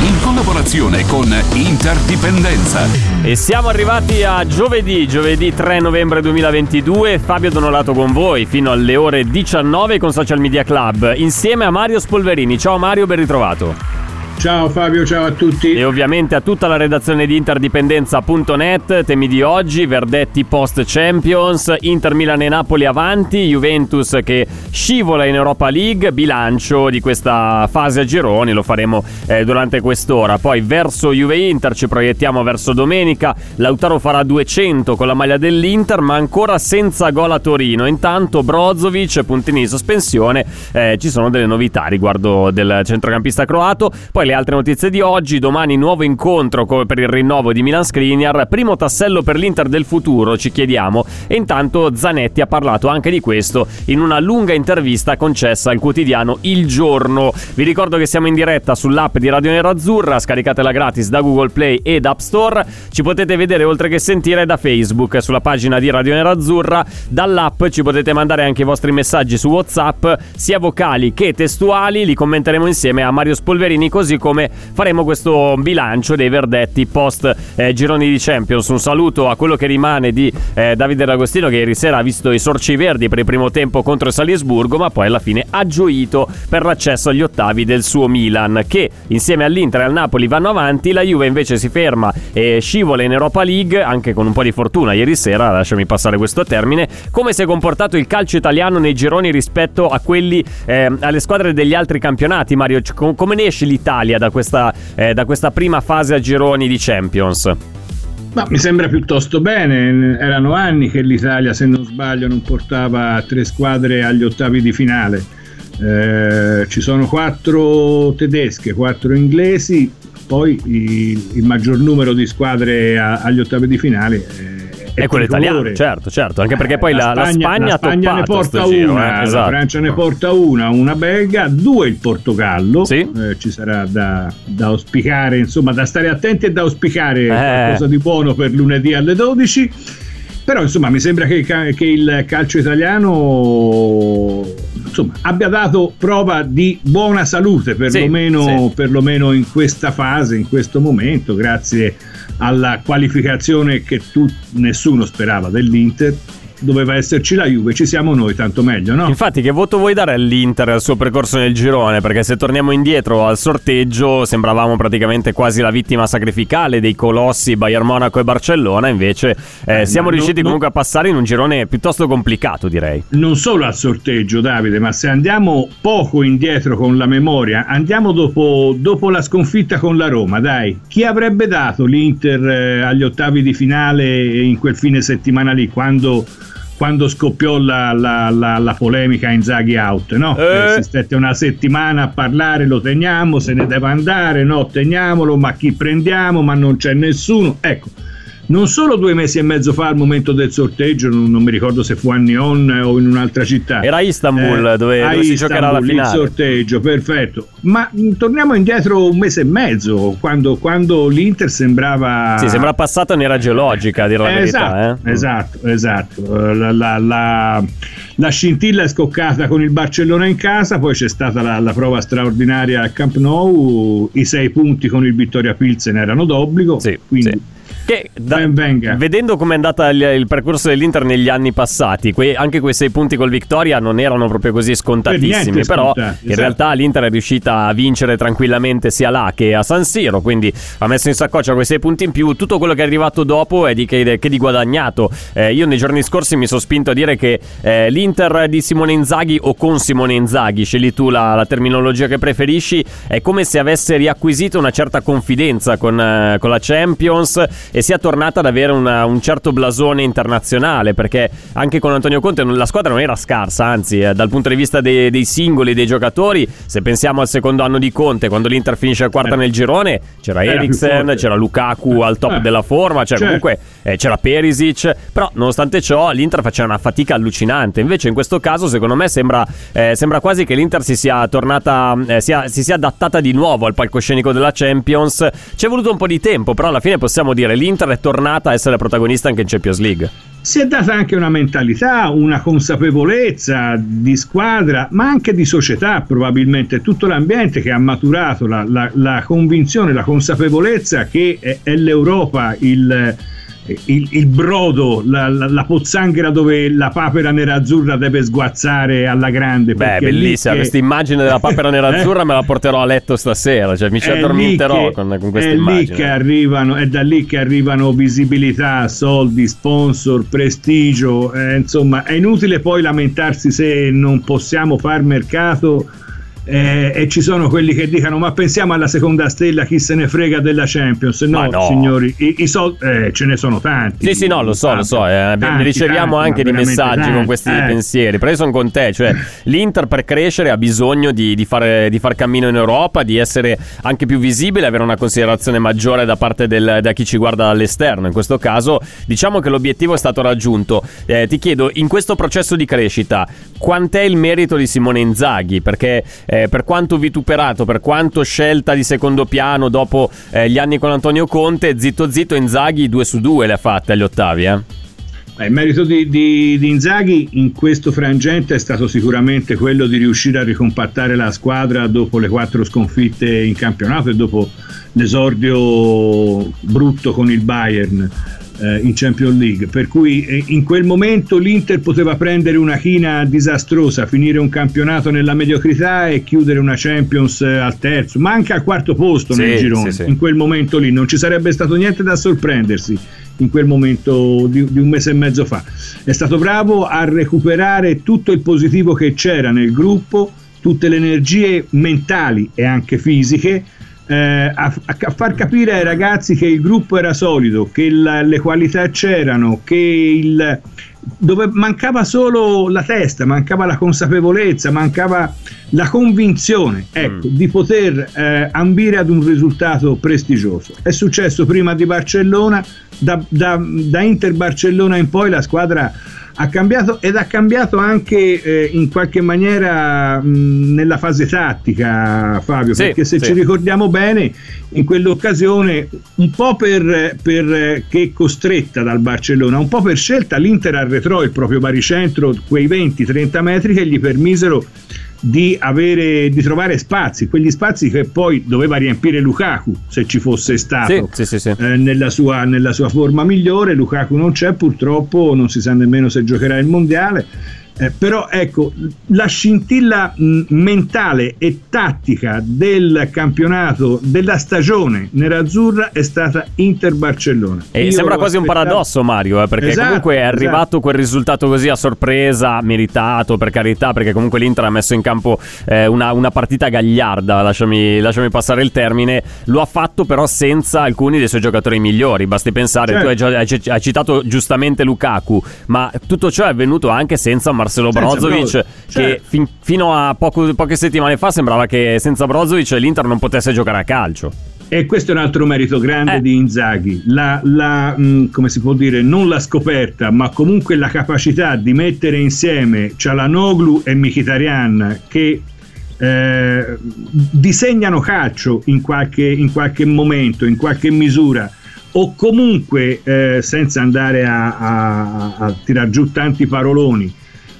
In collaborazione con Interdipendenza. E siamo arrivati a giovedì, giovedì 3 novembre 2022. Fabio Donolato con voi fino alle ore 19 con Social Media Club, insieme a Mario Spolverini. Ciao Mario, ben ritrovato. Ciao Fabio, ciao a tutti. E ovviamente a tutta la redazione di interdipendenza.net, temi di oggi, Verdetti post Champions, Inter Milan e Napoli avanti, Juventus che scivola in Europa League, bilancio di questa fase a gironi, lo faremo eh, durante quest'ora. Poi verso Juve Inter ci proiettiamo verso domenica, Lautaro farà 200 con la maglia dell'Inter, ma ancora senza gol a Torino. Intanto Brozovic, puntini di sospensione, eh, ci sono delle novità riguardo del centrocampista croato. Poi le altre notizie di oggi, domani nuovo incontro per il rinnovo di Milan Skriniar, primo tassello per l'Inter del futuro, ci chiediamo. E intanto Zanetti ha parlato anche di questo in una lunga intervista concessa al quotidiano Il Giorno. Vi ricordo che siamo in diretta sull'app di Radio Nerazzurra, scaricatela gratis da Google Play ed App Store. Ci potete vedere oltre che sentire da Facebook sulla pagina di Radio Nerazzurra. Dall'app ci potete mandare anche i vostri messaggi su WhatsApp, sia vocali che testuali, li commenteremo insieme a Mario Spolverini così come faremo questo bilancio dei verdetti post eh, gironi di Champions. Un saluto a quello che rimane di eh, Davide D'Agostino che ieri sera ha visto i sorci verdi per il primo tempo contro il Salisburgo, ma poi alla fine ha gioito per l'accesso agli ottavi del suo Milan, che insieme all'Inter e al Napoli vanno avanti, la Juve invece si ferma e scivola in Europa League, anche con un po' di fortuna ieri sera, lasciami passare questo termine, come si è comportato il calcio italiano nei gironi rispetto a quelli eh, alle squadre degli altri campionati, Mario, come ne esce l'Italia da questa, eh, da questa prima fase a gironi di Champions? Ma mi sembra piuttosto bene, erano anni che l'Italia, se non sbaglio, non portava tre squadre agli ottavi di finale. Eh, ci sono quattro tedesche, quattro inglesi, poi il, il maggior numero di squadre a, agli ottavi di finale eh, è quello italiano, certo, certo, anche perché poi la, la Spagna, la Spagna ne porta una, giro, eh, esatto. la Francia ne porta una, una belga, due il Portogallo, sì. eh, ci sarà da, da, auspicare, insomma da stare attenti e da auspicare eh. qualcosa di buono per lunedì alle 12. Però insomma mi sembra che, che il calcio italiano insomma, abbia dato prova di buona salute, perlomeno, sì, sì. perlomeno in questa fase, in questo momento, grazie alla qualificazione che tu, nessuno sperava dell'Inter doveva esserci la Juve, ci siamo noi, tanto meglio, no? Infatti, che voto vuoi dare all'Inter al suo percorso nel girone? Perché se torniamo indietro al sorteggio, sembravamo praticamente quasi la vittima sacrificale dei colossi Bayern Monaco e Barcellona. Invece, eh, eh, siamo riusciti no, comunque no, a passare in un girone piuttosto complicato, direi. Non solo al sorteggio, Davide, ma se andiamo poco indietro con la memoria, andiamo dopo, dopo la sconfitta con la Roma, dai. Chi avrebbe dato l'Inter eh, agli ottavi di finale in quel fine settimana lì, quando quando scoppiò la, la, la, la polemica Inzaghi out, no? Eh. Si stette una settimana a parlare, lo teniamo, se ne deve andare, no, teniamolo, ma chi prendiamo, ma non c'è nessuno. Ecco, non solo due mesi e mezzo fa al momento del sorteggio, non, non mi ricordo se fu a Nyon o in un'altra città. Era Istanbul eh, dove, dove si giocherà la finale. Il sorteggio, perfetto. Ma mh, mm, torniamo indietro un mese e mezzo, quando, quando l'Inter sembrava... Sì, sembra passata un'era geologica, a dire la esatto, verità. Eh? Esatto, esatto. La, la, la, la, scintilla è scoccata con il Barcellona in casa, poi c'è stata la, la prova straordinaria al Camp Nou, i sei punti con il Vittoria Pilsen erano d'obbligo, sì, quindi... Sì che da, vedendo come è andata il, il, percorso dell'Inter negli anni passati, que, anche quei sei punti col Victoria non erano proprio così scontatissimi. però scontati, in esatto. realtà l'Inter è riuscita a vincere tranquillamente sia là che a San Siro. Quindi ha messo in saccoccia quei sei punti in più. Tutto quello che è arrivato dopo è di, che, che di guadagnato. Eh, io nei giorni scorsi mi sono spinto a dire che eh, l'Inter di Simone Inzaghi o con Simone Inzaghi, scegli tu la, la, terminologia che preferisci, è come se avesse riacquisito una certa confidenza con, eh, con la Champions e sia tornata ad avere una, un certo blasone internazionale, perché anche con Antonio Conte la squadra non era scarsa, anzi eh, dal punto di vista dei, dei, singoli, dei giocatori, se pensiamo al secondo anno di Conte, quando l'Inter finisce a quarta eh. nel girone, c'era Eriksen, c'era Lukaku al top eh. della forma, cioè certo. comunque eh, c'era Perisic, però nonostante ciò l'Inter faceva una fatica allucinante, invece in questo caso secondo me sembra, eh, sembra quasi che l'Inter si sia tornata, eh, sia, si sia adattata di nuovo al palcoscenico della Champions, ci è voluto un po' di tempo, però alla fine possiamo dire l'Inter è tornata a essere protagonista anche in Champions League. Si è data anche una mentalità, una consapevolezza di squadra, ma anche di società probabilmente, tutto l'ambiente che ha maturato la, la, la convinzione, la consapevolezza che è, è l'Europa il il, il brodo, la, la, la, pozzanghera dove la papera nerazzurra deve sguazzare alla grande. Beh, bellissima, che... questa immagine della papera nerazzurra me la porterò a letto stasera, cioè mi ci addormenterò che, con, con questa è immagine. Lì che arrivano, è da lì che arrivano visibilità, soldi, sponsor, prestigio, eh, insomma è inutile poi lamentarsi se non possiamo far mercato eh, e ci sono quelli che dicono ma pensiamo alla seconda stella chi se ne frega della Champions? No, no. signori i, i soldi eh, ce ne sono tanti. Sì sì no lo so lo so eh, tanti, riceviamo tanti, anche di messaggi tanti, con questi eh. pensieri però io sono con te cioè l'Inter per crescere ha bisogno di, di, fare, di far cammino in Europa di essere anche più visibile avere una considerazione maggiore da parte del, da chi ci guarda dall'esterno in questo caso diciamo che l'obiettivo è stato raggiunto. Eh, ti chiedo in questo processo di crescita quant'è il merito di Simone Inzaghi? Perché eh, eh, per quanto vituperato, per quanto scelta di secondo piano dopo eh, gli anni con Antonio Conte, zitto zitto Inzaghi due su due le ha fatte agli ottavi. Eh? Il merito di, di, di, Inzaghi in questo frangente è stato sicuramente quello di riuscire a ricompattare la squadra dopo le quattro sconfitte in campionato e dopo l'esordio brutto con il Bayern eh, in Champions League, per cui eh, in quel momento l'Inter poteva prendere una china disastrosa, finire un campionato nella mediocrità e chiudere una Champions eh, al terzo, ma anche al quarto posto sì, nel girone. Sì, sì. In quel momento lì non ci sarebbe stato niente da sorprendersi in quel momento di, di un mese e mezzo fa. È stato bravo a recuperare tutto il positivo che c'era nel gruppo, tutte le energie mentali e anche fisiche eh, a, a, far capire ai ragazzi che il gruppo era solido, che la, le qualità c'erano, che il, dove mancava solo la testa, mancava la consapevolezza, mancava la convinzione ecco, mm. di poter eh, ambire ad un risultato prestigioso. È successo prima di Barcellona, da, da, da Inter Barcellona in poi la squadra ha cambiato ed ha cambiato anche eh, in qualche maniera mh, nella fase tattica Fabio sì, perché se sì. ci ricordiamo bene in quell'occasione un po' per, per che costretta dal Barcellona un po' per scelta l'Inter arretrò il proprio baricentro quei 20-30 metri che gli permisero di, avere, di trovare spazi, quegli spazi che poi doveva riempire Lukaku se ci fosse stato sì, sì, sì, eh, nella, sua, nella sua forma migliore. Lukaku non c'è purtroppo, non si sa nemmeno se giocherà il mondiale eh, però ecco, la scintilla mh, mentale e tattica del campionato della stagione nerazzurra è stata Inter-Barcellona. E Io sembra quasi aspettato... un paradosso Mario, eh, perché esatto, comunque è arrivato esatto. quel risultato così a sorpresa, meritato per carità, perché comunque l'Inter ha messo in campo eh, una, una, partita gagliarda, lasciami, lasciami, passare il termine, lo ha fatto però senza alcuni dei suoi giocatori migliori, basti pensare, certo. tu hai, già, hai, citato giustamente Lukaku, ma tutto ciò è avvenuto anche senza Marcelo Marcelo Brozovic che certo. fin, fino a poco, poche settimane fa sembrava che senza Brozovic l'Inter non potesse giocare a calcio. E questo è un altro merito grande eh. di Inzaghi, la, la, mh, come si può dire, non la scoperta, ma comunque la capacità di mettere insieme Cialanoglu e Mkhitaryan che eh, disegnano calcio in qualche, in qualche momento, in qualche misura o comunque eh, senza andare a, a, a tirar giù tanti paroloni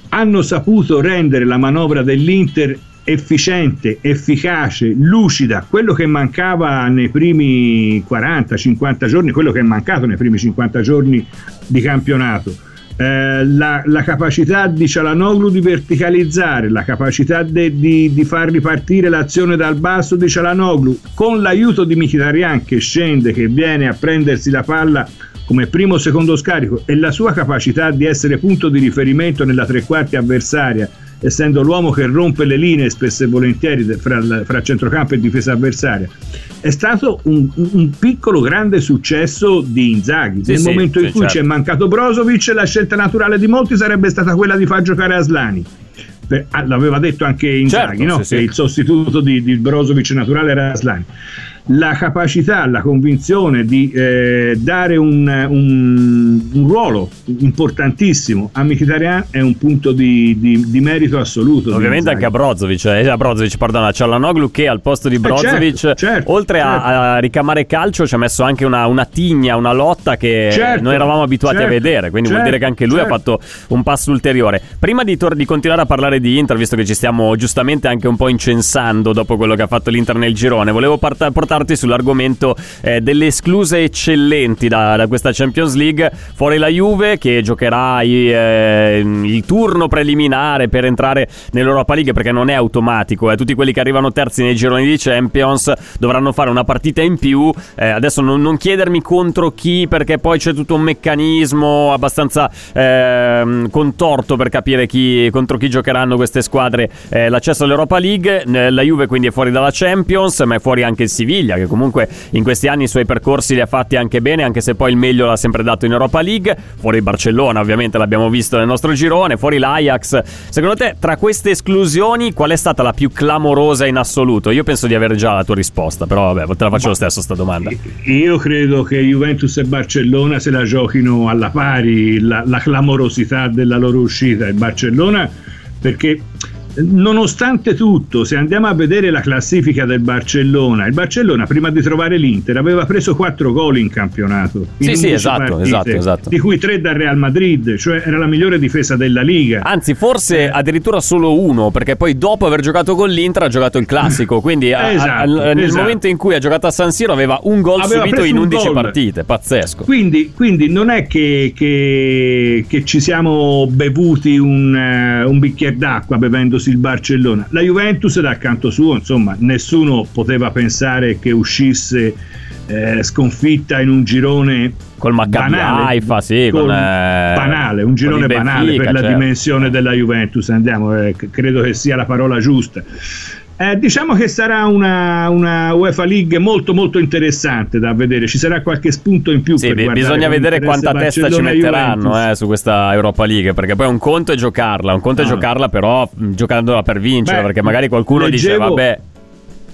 hanno saputo rendere la manovra dell'Inter efficiente, efficace, lucida, quello che mancava nei primi 40-50 giorni, quello che è mancato nei primi 50 giorni di campionato. Eh, la, la, capacità di Cialanoglu di verticalizzare, la capacità de, di, di, far ripartire l'azione dal basso di Cialanoglu con l'aiuto di Mkhitaryan che scende, che viene a prendersi la palla come primo o secondo scarico e la sua capacità di essere punto di riferimento nella tre quarti avversaria essendo l'uomo che rompe le linee spesso e volentieri fra, fra centrocampo e difesa avversaria. È stato un, un piccolo grande successo di Inzaghi. Sì, Nel sì, momento in sì, cui certo. ci è mancato Brozovic, la scelta naturale di molti sarebbe stata quella di far giocare Aslani. Ah, l'aveva detto anche Inzaghi, certo, no? che il sostituto di, di Brozovic naturale era Aslani la capacità, la convinzione di eh, dare un, un, un, ruolo importantissimo a Mkhitaryan è un punto di, di, di merito assoluto. Ovviamente anche a Brozovic, eh, a Brozovic, pardon, a Cialanoglu che al posto di eh, Brozovic, certo, certo, oltre certo. A, a, ricamare calcio, ci ha messo anche una, una tigna, una lotta che certo, non eravamo abituati a certo, vedere, quindi vuol dire che anche lui ha certo. fatto un passo ulteriore. Prima di, tor- di continuare a parlare di Inter, visto che ci stiamo giustamente anche un po' incensando dopo quello che ha fatto l'Inter nel girone, volevo part- portare portarti sull'argomento eh, delle escluse eccellenti da, da, questa Champions League. Fuori la Juve che giocherà i, eh, il turno preliminare per entrare nell'Europa League perché non è automatico. Eh. Tutti quelli che arrivano terzi nei gironi di Champions dovranno fare una partita in più. Eh, adesso non, non, chiedermi contro chi perché poi c'è tutto un meccanismo abbastanza ehm, contorto per capire chi, contro chi giocheranno queste squadre eh, l'accesso all'Europa League. La Juve quindi è fuori dalla Champions ma è fuori anche il Siviglia Siviglia, che comunque in questi anni i suoi percorsi li ha fatti anche bene, anche se poi il meglio l'ha sempre dato in Europa League. Fuori Barcellona, ovviamente l'abbiamo visto nel nostro girone, fuori l'Ajax. Secondo te, tra queste esclusioni, qual è stata la più clamorosa in assoluto? Io penso di avere già la tua risposta, però vabbè, te la faccio Ma, lo stesso sta domanda. Io credo che Juventus e Barcellona se la giochino alla pari la, la clamorosità della loro uscita. Il Barcellona perché nonostante tutto, se andiamo a vedere la classifica del Barcellona, il Barcellona prima di trovare l'Inter aveva preso 4 gol in campionato. In sì, sì, esatto, partite, esatto, esatto. Di cui 3 dal Real Madrid, cioè era la migliore difesa della Liga. Anzi, forse eh. addirittura solo uno, perché poi dopo aver giocato con l'Inter ha giocato il classico, quindi esatto, a, nel esatto. momento in cui ha giocato a San Siro aveva un gol aveva subito in 11 gol. partite, pazzesco. Quindi, quindi non è che, che, che, ci siamo bevuti un, uh, un bicchiere d'acqua bevendosi il Barcellona. La Juventus dal canto suo, insomma, nessuno poteva pensare che uscisse eh, sconfitta in un girone col Maccabi banale, Haifa, sì, con, eh, banale, un girone Benfica, banale per certo. la dimensione della Juventus. Andiamo, eh, credo che sia la parola giusta. Eh, diciamo che sarà una, una, UEFA League molto molto interessante da vedere, ci sarà qualche spunto in più. Sì, beh, bisogna vedere quanta Barcellona testa ci metteranno eh, su questa Europa League, perché poi un conto è giocarla, un conto ah. è giocarla però giocandola per vincere, Beh, perché magari qualcuno leggevo, dice vabbè...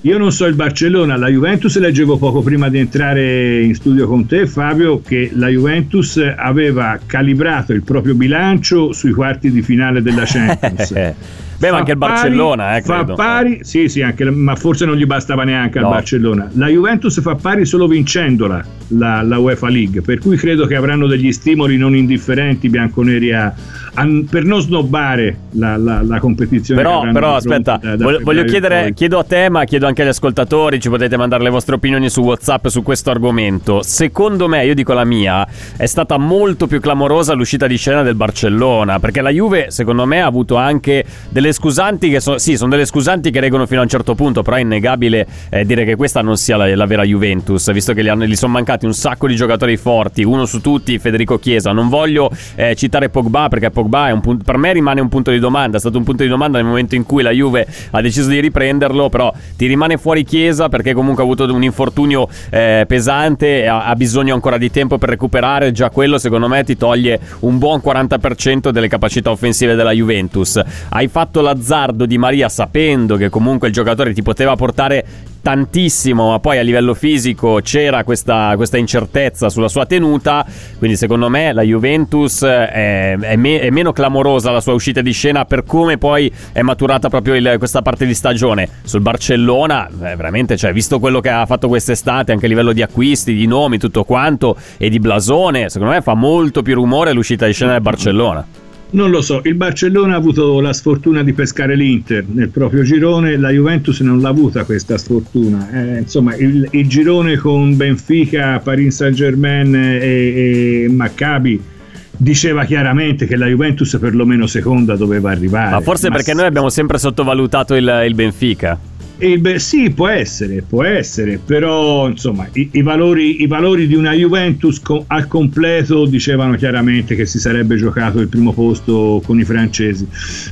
Io non so il Barcellona, la Juventus leggevo poco prima di entrare in studio con te Fabio che la Juventus aveva calibrato il proprio bilancio sui quarti di finale della Champions. Beh, ma anche il Barcellona, eh, Fa pari, sì, sì, anche, ma forse non gli bastava neanche no. al Barcellona. La Juventus fa pari solo vincendola la, la, UEFA League, per cui credo che avranno degli stimoli non indifferenti bianconeri a, a, per non snobbare la, la, la competizione. Però, però aspetta, da, da voglio chiedere, chiedo a te, ma chiedo anche agli ascoltatori, ci potete mandare le vostre opinioni su WhatsApp su questo argomento. Secondo me, io dico la mia, è stata molto più clamorosa l'uscita di scena del Barcellona, perché la Juve, secondo me, ha avuto anche delle delle scusanti che sono, sì, sono delle scusanti che reggono fino a un certo punto, però è innegabile eh, dire che questa non sia la, la vera Juventus, visto che gli, sono mancati un sacco di giocatori forti, uno su tutti Federico Chiesa. Non voglio eh, citare Pogba perché Pogba un, per me rimane un punto di domanda, è stato un punto di domanda nel momento in cui la Juve ha deciso di riprenderlo, però ti rimane fuori Chiesa perché comunque ha avuto un infortunio eh, pesante ha, ha bisogno ancora di tempo per recuperare, già quello secondo me ti toglie un buon 40% delle capacità offensive della Juventus. Hai fatto fatto l'azzardo di Maria sapendo che comunque il giocatore ti poteva portare tantissimo, ma poi a livello fisico c'era questa, questa, incertezza sulla sua tenuta. Quindi, secondo me, la Juventus è, è, me, è, meno clamorosa la sua uscita di scena per come poi è maturata proprio il, questa parte di stagione. Sul Barcellona, eh, veramente, cioè, visto quello che ha fatto quest'estate, anche a livello di acquisti, di nomi, tutto quanto, e di blasone, secondo me fa molto più rumore l'uscita di scena del Barcellona. Non lo so, il Barcellona ha avuto la sfortuna di pescare l'Inter nel proprio girone, la Juventus non l'ha avuta questa sfortuna. Eh, insomma, il, il, girone con Benfica, Paris Saint-Germain e, e Maccabi diceva chiaramente che la Juventus perlomeno seconda doveva arrivare. Ma forse Ma perché s- noi abbiamo sempre sottovalutato il, il Benfica. E beh, sì, può essere, può essere, però insomma i, i, valori, i valori, di una Juventus co- al completo dicevano chiaramente che si sarebbe giocato il primo posto con i francesi.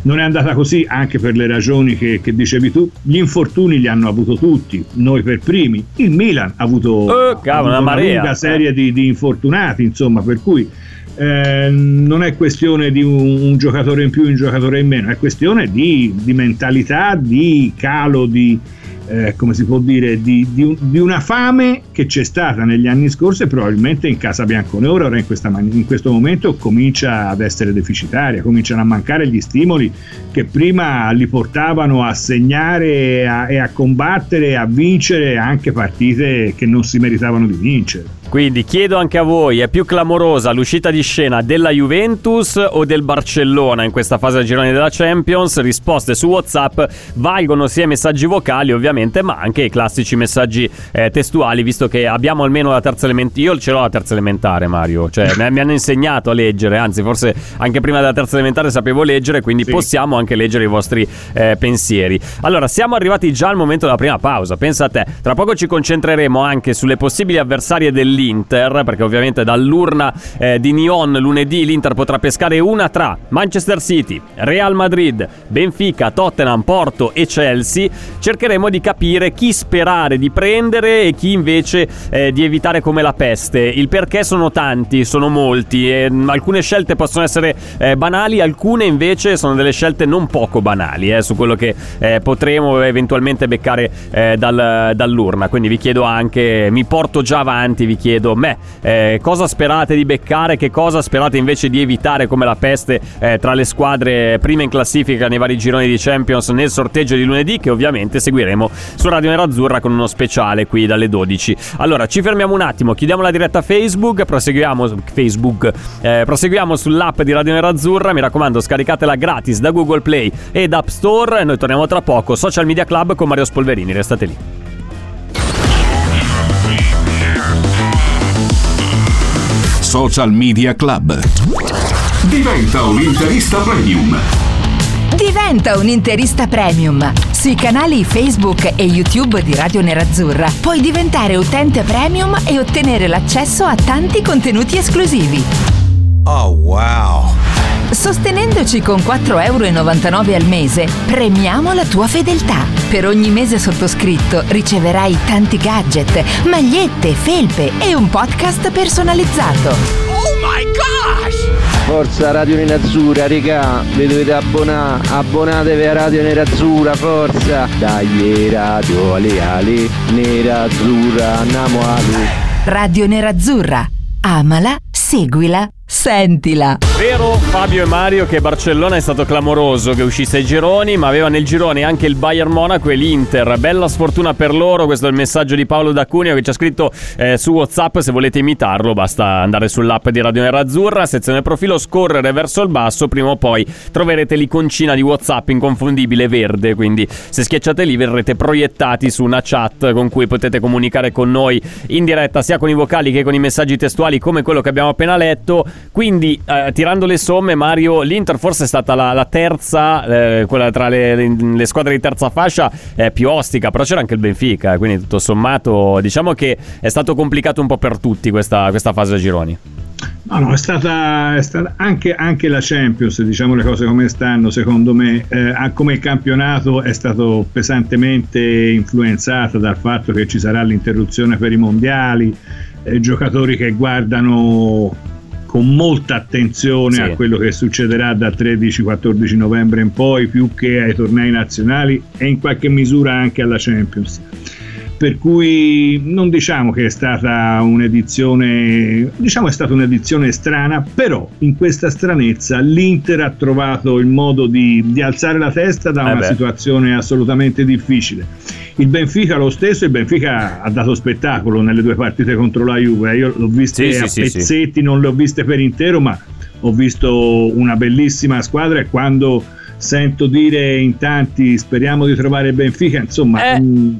Non è andata così anche per le ragioni che, che dicevi tu. Gli infortuni li hanno avuto tutti, noi per primi. Il Milan ha avuto, oh, cavolo, ha avuto una, una lunga serie di, di infortunati, insomma, per cui eh, non è questione di un, un, giocatore in più, un giocatore in meno, è questione di, di mentalità, di calo, di, eh, come si può dire, di, di, di, una fame che c'è stata negli anni scorsi e probabilmente in Casa Bianconero ora in, man- in, questo momento comincia ad essere deficitaria, cominciano a mancare gli stimoli che prima li portavano a segnare a, e a combattere, a vincere anche partite che non si meritavano di vincere. Quindi chiedo anche a voi, è più clamorosa l'uscita di scena della Juventus o del Barcellona in questa fase del girone della Champions? Risposte su WhatsApp valgono sia i messaggi vocali ovviamente, ma anche i classici messaggi eh, testuali, visto che abbiamo almeno la terza elementare. Io ce l'ho la terza elementare, Mario, cioè mi hanno insegnato a leggere, anzi forse anche prima della terza elementare sapevo leggere, quindi sì. possiamo anche leggere i vostri eh, pensieri. Allora, siamo arrivati già al momento della prima pausa, pensa a te, tra poco ci concentreremo anche sulle possibili avversarie dell'Inter l'Inter, perché ovviamente dall'urna eh, di Nyon lunedì l'Inter potrà pescare una tra Manchester City, Real Madrid, Benfica, Tottenham, Porto e Chelsea. Cercheremo di capire chi sperare di prendere e chi invece eh, di evitare come la peste. Il perché sono tanti, sono molti, e, mh, alcune scelte possono essere eh, banali, alcune invece sono delle scelte non poco banali eh, su quello che eh, potremo eventualmente beccare eh, dal, dall'urna. Quindi vi chiedo anche, mi porto già avanti, vi chiedo chiedo me eh, cosa sperate di beccare, che cosa sperate invece di evitare come la peste eh, tra le squadre prime in classifica nei vari gironi di Champions nel sorteggio di lunedì che ovviamente seguiremo su Radio Nerazzurra con uno speciale qui dalle 12. Allora ci fermiamo un attimo, chiudiamo la diretta Facebook, proseguiamo, Facebook, eh, proseguiamo sull'app di Radio Nerazzurra, mi raccomando scaricatela gratis da Google Play ed App Store, noi torniamo tra poco, Social Media Club con Mario Spolverini, restate lì. Social Media Club. Diventa un interista premium. Diventa un interista premium. Sui canali Facebook e YouTube di Radio Nerazzurra puoi diventare utente premium e ottenere l'accesso a tanti contenuti esclusivi. Oh wow! Sostenendoci con 4,99 euro al mese, premiamo la tua fedeltà. Per ogni mese sottoscritto riceverai tanti gadget, magliette, felpe e un podcast personalizzato. Oh my gosh! Forza Radio Nerazzurra, regà, vi dovete abbonare, abbonatevi a Radio Nerazzurra, forza! Dai Radio Ale Ale, Nerazzurra, andiamo Ali. Radio Nerazzurra, amala, seguila Sentila. Vero Fabio e Mario che Barcellona è stato clamoroso che uscisse ai gironi, ma aveva nel girone anche il Bayern Monaco e l'Inter. Bella sfortuna per loro, questo è il messaggio di Paolo D'Acuneo che ci ha scritto eh, su WhatsApp, se volete imitarlo basta andare sull'app di Radio Nerazzurra, sezione profilo, scorrere verso il basso, prima o poi troverete l'iconcina di WhatsApp inconfondibile verde, quindi se schiacciate lì verrete proiettati su una chat con cui potete comunicare con noi in diretta sia con i vocali che con i messaggi testuali come quello che abbiamo appena letto. Quindi, eh, tirando le somme, Mario, l'Inter forse è stata la, la terza, eh, quella tra le, le, squadre di terza fascia eh, più ostica, però c'era anche il Benfica, quindi tutto sommato diciamo che è stato complicato un po' per tutti questa, questa fase a gironi. No, no, è stata, è stata anche, anche, la Champions, diciamo le cose come stanno, secondo me, eh, come campionato è stato pesantemente influenzato dal fatto che ci sarà l'interruzione per i mondiali, eh, giocatori che guardano con molta attenzione sì. a quello che succederà dal 13-14 novembre in poi, più che ai tornei nazionali e in qualche misura anche alla Champions. Per cui non diciamo che è stata un'edizione, diciamo è stata un'edizione strana, però in questa stranezza l'Inter ha trovato il modo di, di alzare la testa da eh una beh. situazione assolutamente difficile il Benfica lo stesso, il Benfica ha dato spettacolo nelle due partite contro la Juve, io l'ho viste sì, a sì, pezzetti, sì. non le ho viste per intero, ma ho visto una bellissima squadra e quando sento dire in tanti speriamo di trovare Benfica, insomma... Eh. Mh, mm,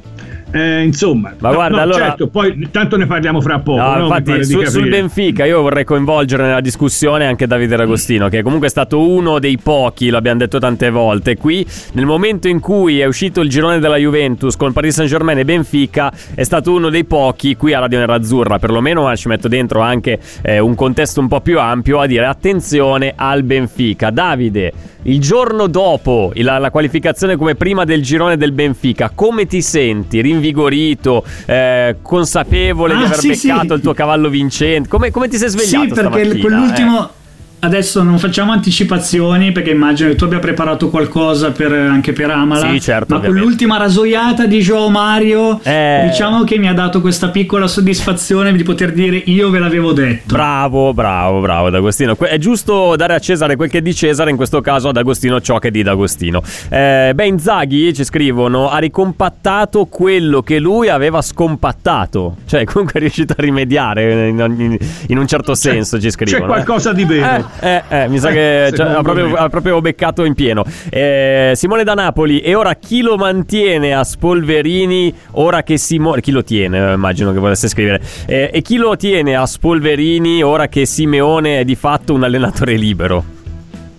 Eh, insomma, Ma guarda, no, allora- certo, poi tanto ne parliamo fra poco. No, no? Infatti su- sul. Benfica io vorrei coinvolgere nella discussione anche Davide D'Agostino, che comunque è stato uno dei pochi, lo abbiamo detto tante volte. Qui, nel momento in cui è uscito il girone della Juventus con Paris Saint Germain e Benfica, è stato uno dei pochi qui a Radio Nerazzurra, perlomeno ma ci metto dentro anche eh, un contesto un po' più ampio, a dire attenzione al Benfica. Davide, il giorno dopo la, la qualificazione come prima del girone del Benfica, come ti senti? Rinvigorito, eh, consapevole di Ah, aver sì, beccato sì. il tuo cavallo vincente? Come, come ti sei svegliato? Sì, perché quell'ultimo. eh? Adesso non facciamo anticipazioni perché immagino che tu abbia preparato qualcosa per- anche per Amala. Sì, certo, Ma ovviamente. quell'ultima rasoiata di Joao Mario, Eh. diciamo che mi ha dato questa piccola soddisfazione di poter dire io ve l'avevo detto. Bravo, bravo, bravo D'Agostino. È giusto dare a Cesare quel che è di Cesare, in questo caso ad Agostino ciò che è di D'Agostino. Eh, beh, Inzaghi, ci scrivono, ha ricompattato quello che lui aveva scompattato. Cioè, comunque è riuscito a rimediare in, in- in un certo senso, ci scrivono. C'è eh. qualcosa di vero. Eh, eh, mi sa Eh, che cioè, ha, proprio, ha proprio beccato in pieno. Eh, Simone da Napoli, e ora chi lo mantiene a Spolverini? Ora che Simone. Chi lo tiene? eh, Immagino che volesse scrivere. Eh, e chi lo tiene a Spolverini ora che Simeone è di fatto un allenatore libero?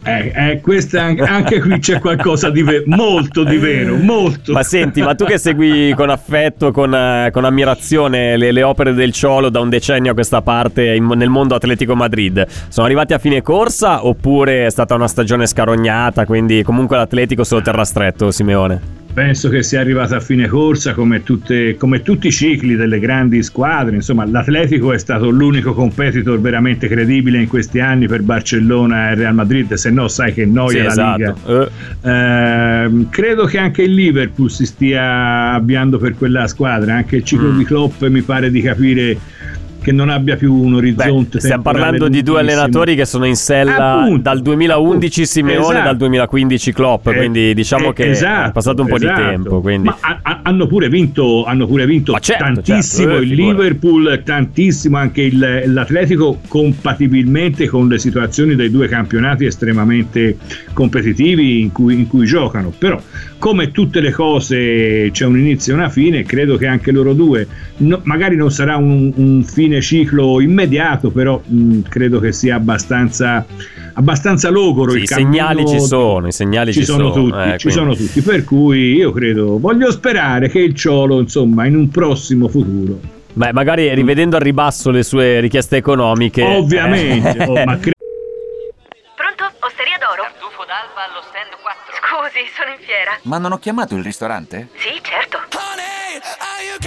Eh, eh, questa anche, qui c'è qualcosa di vero, molto di vero, molto. Ma senti, ma tu che segui con affetto, con, eh, con ammirazione le, le opere del Ciolo da un decennio a questa parte in- nel mondo Atletico Madrid, sono arrivati a fine corsa oppure è stata una stagione scarognata, quindi comunque l'Atletico se lo terrà stretto, Simeone? Penso che sia arrivata a fine corsa come, tutte- come tutti i cicli delle grandi squadre. Insomma, l'Atletico è stato l'unico competitor veramente credibile in questi anni per Barcellona e Real Madrid, se no sai che noia Sì, la esatto. Liga. Eh. Ehm, credo che anche il Liverpool si stia avviando per quella squadra. Anche il ciclo Mm. di Klopp mi pare di capire che non abbia più un Beh, orizzonte. stiamo temporale parlando di due allenatori che sono in sella Appunto, dal 2011 Simeone e esatto. dal 2015 Klopp, Eh, quindi diciamo eh, che esatto, è passato un po' esatto. di tempo. Quindi. Ma ha- ha- hanno pure vinto, hanno pure vinto Ma certo, tantissimo certo, il figurati. Liverpool, tantissimo anche il- l'Atletico, compatibilmente con le situazioni dei due campionati estremamente competitivi in cui, in cui giocano. Però, come tutte le cose, c'è un inizio e una fine. Credo che anche loro due, no- magari non sarà un, un fine ciclo immediato, però mh, credo che sia abbastanza, abbastanza logoro. Sì, il I segnali ci sono, i segnali ci, ci, sono, tutti, eh, ci quindi- sono tutti, per cui io credo, voglio sperare che il Ciolo, insomma, in un prossimo futuro, Beh, magari rivedendo al ribasso le sue richieste economiche. ovviamente, eh. oh, ma cre- Pronto? Osteria d'oro? Tartufo d'alba allo stand 4. Scusi, sono in fiera. Ma non ho chiamato il ristorante? Sì, certo.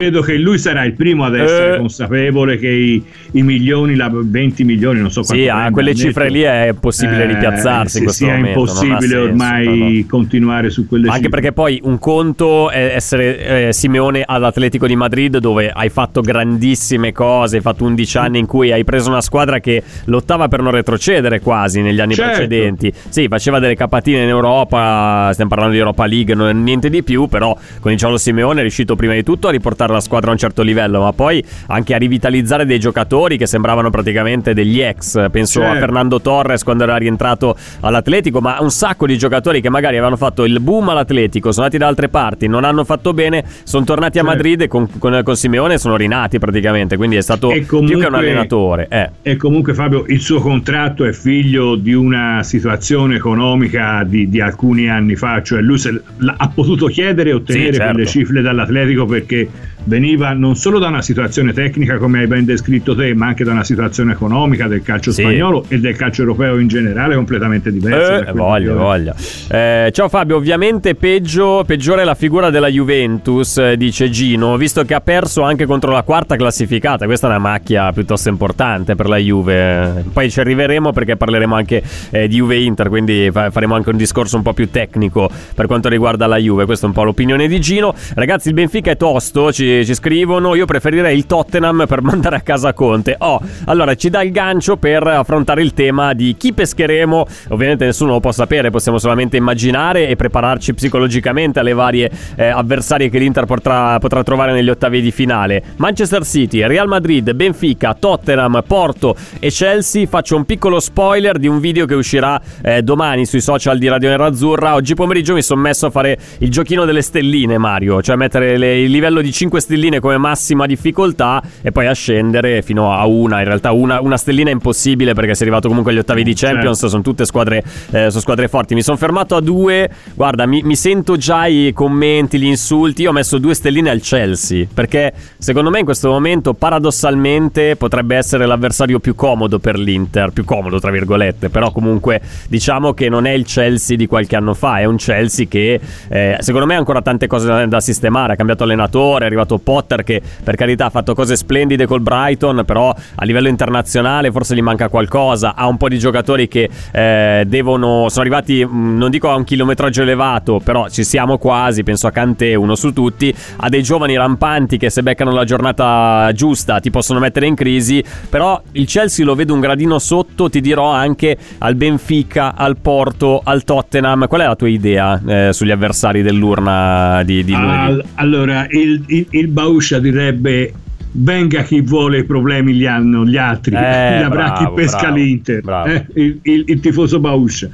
Credo che lui sarà il primo ad essere Eh. consapevole che i, i milioni, la 20 milioni, non so quanto Sì, a prenda quelle cifre netto, lì è impossibile eh, ripiazzarsi in sì, sia momento. impossibile senso, ormai continuare su quelle Anche cifre. perché poi un conto è essere eh, Simeone all'Atletico di Madrid dove hai fatto grandissime cose, hai fatto 11 anni in cui hai preso una squadra che lottava per non retrocedere quasi negli anni Certo. precedenti. Sì, faceva delle capatine in Europa, stiamo parlando di Europa League, non niente di più, però con il Ciolo Simeone è riuscito prima di tutto a riportare la squadra a un certo livello, ma poi anche a rivitalizzare dei giocatori che sembravano praticamente degli ex. Penso a Certo. Fernando Torres quando era rientrato all'Atletico, ma un sacco di giocatori che magari avevano fatto il boom all'Atletico, sono andati da altre parti, non hanno fatto bene, sono tornati a Certo. Madrid e con, con, con Simeone sono rinati praticamente, quindi è stato E più che un comunque- allenatore. Eh. E comunque Fabio, il suo contratto è figlio di una situazione economica di, di alcuni anni fa, cioè lui se l- ha potuto chiedere e ottenere Sì, certo. quelle cifre dall'Atletico perché veniva non solo da una situazione tecnica come hai ben descritto te, ma anche da una situazione economica del calcio Sì. spagnolo e del calcio europeo in generale completamente diversa. da Eh, quella voglia. Eh, ciao Fabio, ovviamente peggio, peggiore la figura della Juventus, eh, dice Gino, visto che ha perso anche contro la quarta classificata. Questa è una macchia piuttosto importante per la Juve. Poi ci arriveremo perché parleremo anche eh, di Juve-Inter, quindi fa- faremo anche un discorso un po' più tecnico per quanto riguarda la Juve. Questa è un po' l'opinione di Gino. Ragazzi, il Benfica è tosto, ci, ci scrivono. Io preferirei il Tottenham per mandare a casa Conte. Oh, allora ci dà il gancio per affrontare il tema di chi pescheremo. Ovviamente nessuno lo può sapere, possiamo solamente immaginare e prepararci psicologicamente alle varie eh, avversarie che l'Inter potrà, potrà trovare negli ottavi di finale. Manchester City, Real Madrid, Benfica, Tottenham, Porto e Chelsea. Faccio un piccolo spoiler di un video che uscirà eh, domani sui social di Radio Nerazzurra. Oggi pomeriggio mi sono messo a fare il giochino delle stelline, Mario, cioè mettere le- il livello di 5 stelline come massima difficoltà e poi a scendere fino a una. In realtà una, una stellina è impossibile perché sei arrivato comunque agli ottavi di Champions, sono tutte squadre, eh, sono squadre forti. Mi sono fermato a due, guarda, mi, mi sento già i commenti, gli insulti. Io ho messo due stelline al Chelsea perché secondo me in questo momento paradossalmente potrebbe essere l'avversario più comodo per l'Inter, più comodo tra virgolette, però comunque diciamo che non è il Chelsea di qualche anno fa, è un Chelsea che eh, secondo me ha ancora tante cose da, da sistemare, ha cambiato allenatore, è arrivato Potter che per carità ha fatto cose splendide col Brighton, però a livello internazionale forse gli manca qualcosa, ha un po' di giocatori che eh, devono, sono arrivati, mh, non dico a un chilometraggio elevato, però ci siamo quasi, penso a Kanté, uno su tutti, ha dei giovani rampanti che se beccano la giornata giusta ti possono mettere in crisi, però il Chelsea lo vedo un gradino sotto, ti dirò anche al Benfica, al Porto, al Tottenham. Qual è la tua idea eh, sugli avversari dell'urna di, di lunedì? Al- allora, il, il, il Bauscia direbbe venga chi vuole i problemi li hanno gli altri, Eh, li avrà bravo, chi pesca bravo, l'Inter, bravo. eh, il, il- il tifoso Bauscia.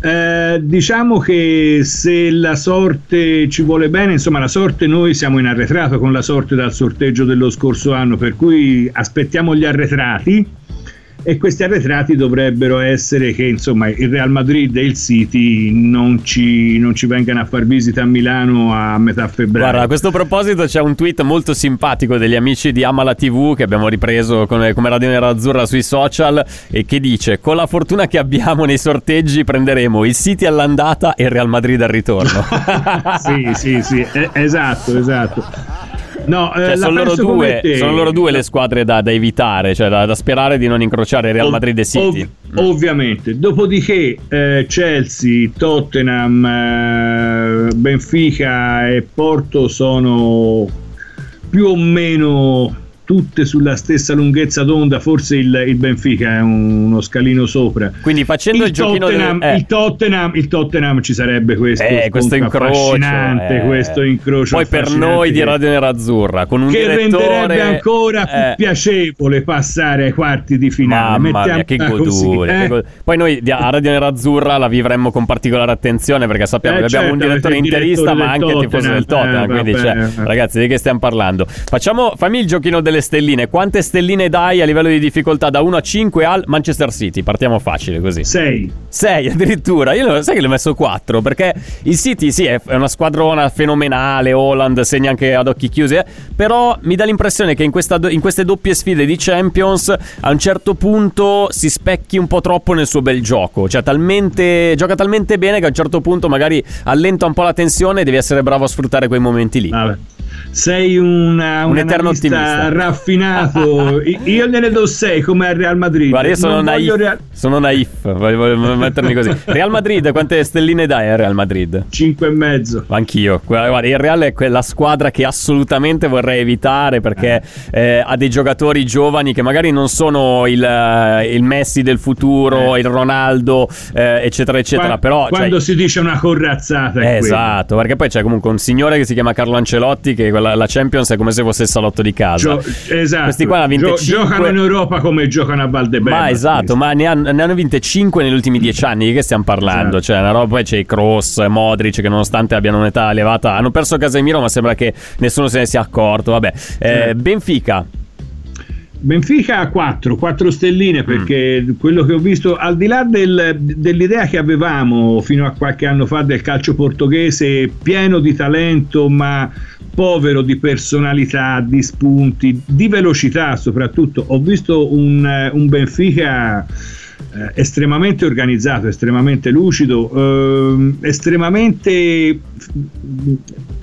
Eh, diciamo che se la sorte ci vuole bene, insomma la sorte noi siamo in arretrato con la sorte dal sorteggio dello scorso anno, per cui aspettiamo gli arretrati e questi arretrati dovrebbero essere che insomma il Real Madrid e il City non ci, non ci vengano a far visita a Milano a metà febbraio. Guarda, a questo proposito c'è un tweet molto simpatico degli amici di Amala TV che abbiamo ripreso come, come Radio Nerazzurra sui social e che dice con la fortuna che abbiamo nei sorteggi prenderemo il City all'andata e il Real Madrid al ritorno. sì, sì, sì, eh, esatto, esatto. No, eh, Cioè, la sono, loro due, sono loro due le squadre da, da evitare, cioè da, da sperare di non incrociare Real Madrid e City. ov- ovviamente. Dopodiché eh, Chelsea, Tottenham, eh, Benfica e Porto sono più o meno tutte sulla stessa lunghezza d'onda, forse il, il Benfica è un- uno scalino sopra. Quindi facendo il, giochino Tottenham, del, eh, il, Tottenham, il Tottenham ci sarebbe questo, eh, questo incrocio, eh. questo incrocio Poi per noi di Radio Nerazzurra con un che direttore renderebbe ancora più eh, piacevole passare ai quarti di finale. Mamma mia, che godure. eh? che go- Poi noi a Radio Nerazzurra la vivremmo con particolare attenzione perché sappiamo Eh, che abbiamo un certo, direttore avete il interista direttore ma anche tifoso del Tottenham, quindi, cioè, ragazzi, di che stiamo parlando? Facciamo, fammi il giochino delle stelline. Quante stelline dai a livello di difficoltà da 1 a 5 al Manchester City? Partiamo facile così. 6. 6 addirittura. Io sai che le ho messo 4 perché il City sì è una squadrona fenomenale, Holland segna anche ad occhi chiusi, eh, però mi dà l'impressione che in, questa in queste doppie sfide di Champions a un certo punto si specchi un po' troppo nel suo bel gioco, cioè talmente gioca talmente bene che a un certo punto magari allenta un po' la tensione e devi essere bravo a sfruttare quei momenti lì. Vabbè. Sei una, Un un eterno ottimista. raffinato. Io gliene do 6 come al Real Madrid. Guarda, io sono Non naif, Real- sono naif, voglio, mettermi così. Real Madrid, quante stelline dai a Real Madrid? 5 e mezzo. Anch'io. Guarda, il Real è quella squadra che assolutamente vorrei evitare perché eh, ha dei giocatori giovani che magari non sono il, eh, il Messi del futuro, il Ronaldo, eh, eccetera, eccetera. Qua- però, cioè, quando si dice una corazzata, eh, esatto, perché poi c'è comunque un signore che si chiama Carlo Ancelotti che quella- la Champions è come se fosse il salotto di casa. Gio- esatto. Questi qua hanno vinte Gio- 5. giocano in Europa come giocano a Valdebebas. Ma esatto, ma ne hanno, ne hanno vinte 5 negli ultimi 10 anni. Di che stiamo parlando? Esatto. Cioè, una roba. Poi c'è i Cross, Modric, che nonostante abbiano un'età elevata, hanno perso Casemiro, ma sembra che nessuno se ne sia accorto. Vabbè, Eh, Benfica. Benfica ha 4, 4 Mm. stelline perché quello che ho visto, al di là del- dell'idea che avevamo fino a qualche anno fa del calcio portoghese pieno di talento ma povero di personalità, di spunti, di velocità soprattutto. Ho visto un, eh, un Benfica eh, estremamente organizzato, estremamente lucido, ehm, estremamente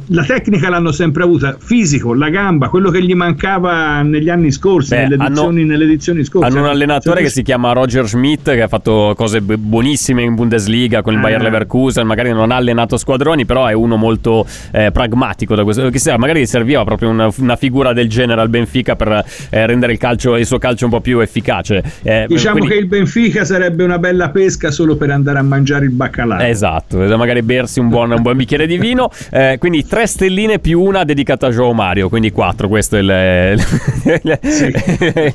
la tecnica l'hanno sempre avuta, fisico, la gamba, quello che gli mancava negli anni scorsi, Beh, nelle, hanno- edizioni, nelle edizioni scorse. Hanno un allenatore che Sono- si chiama Roger Schmidt che ha fatto cose buonissime in Bundesliga con il Ah. Bayer Leverkusen, magari non ha allenato squadroni, però è uno molto eh, pragmatico da questo che sia, magari serviva proprio una, una figura del genere al Benfica per eh, rendere il, calcio, il suo calcio un po' più efficace. Eh, Diciamo quindi- che il Benfica sarebbe una bella pesca solo per andare a mangiare il baccalà. Esatto, magari bersi un buon, un buon bicchiere di vino. Eh, quindi tre stelline più una dedicata a Joao Mario, quindi quattro. Questa è il-